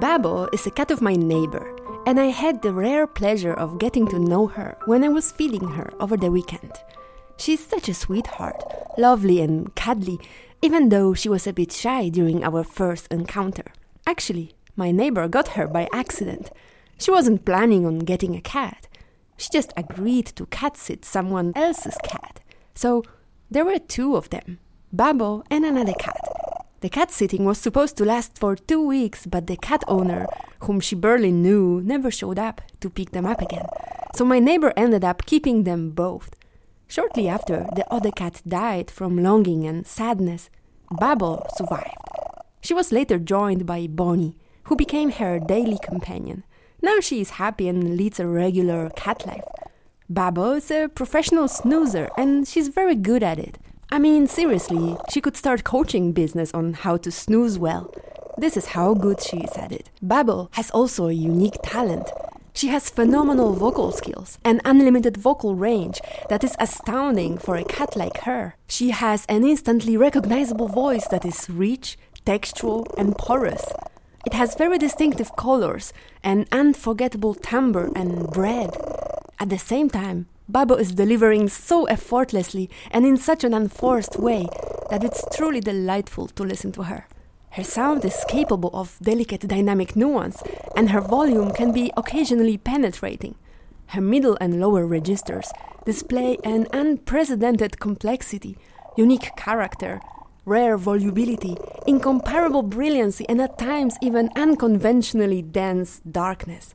Babo is a cat of my neighbor, and I had the rare pleasure of getting to know her when I was feeding her over the weekend. She's such a sweetheart, lovely and cuddly, even though she was a bit shy during our first encounter. Actually, my neighbor got her by accident. She wasn't planning on getting a cat. She just agreed to cat sit someone else's cat. So there were two of them Babo and another cat. The cat sitting was supposed to last for two weeks, but the cat owner, whom she barely knew, never showed up to pick them up again. So my neighbor ended up keeping them both. Shortly after, the other cat died from longing and sadness. Babo survived. She was later joined by Bonnie, who became her daily companion. Now she is happy and leads a regular cat life. Babo is a professional snoozer and she's very good at it. I mean, seriously, she could start coaching business on how to snooze well. This is how good she is at it. Babo has also a unique talent. She has phenomenal vocal skills and unlimited vocal range that is astounding for a cat like her. She has an instantly recognizable voice that is rich, textual, and porous. It has very distinctive colors, an unforgettable timbre and breadth. At the same time, Babo is delivering so effortlessly and in such an unforced way that it's truly delightful to listen to her. Her sound is capable of delicate dynamic nuance, and her volume can be occasionally penetrating. Her middle and lower registers display an unprecedented complexity, unique character, rare volubility, incomparable brilliancy, and at times even unconventionally dense darkness.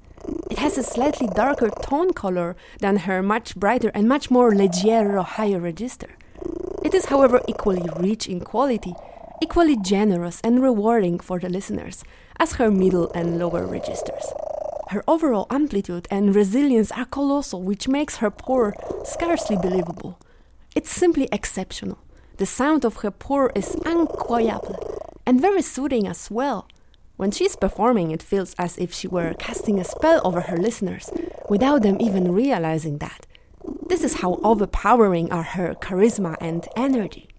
It has a slightly darker tone color than her much brighter and much more leggero higher register. It is, however, equally rich in quality, equally generous and rewarding for the listeners as her middle and lower registers. Her overall amplitude and resilience are colossal, which makes her purr scarcely believable. It's simply exceptional. The sound of her purr is incroyable and very soothing as well. When she's performing, it feels as if she were casting a spell over her listeners without them even realizing that. This is how overpowering are her charisma and energy.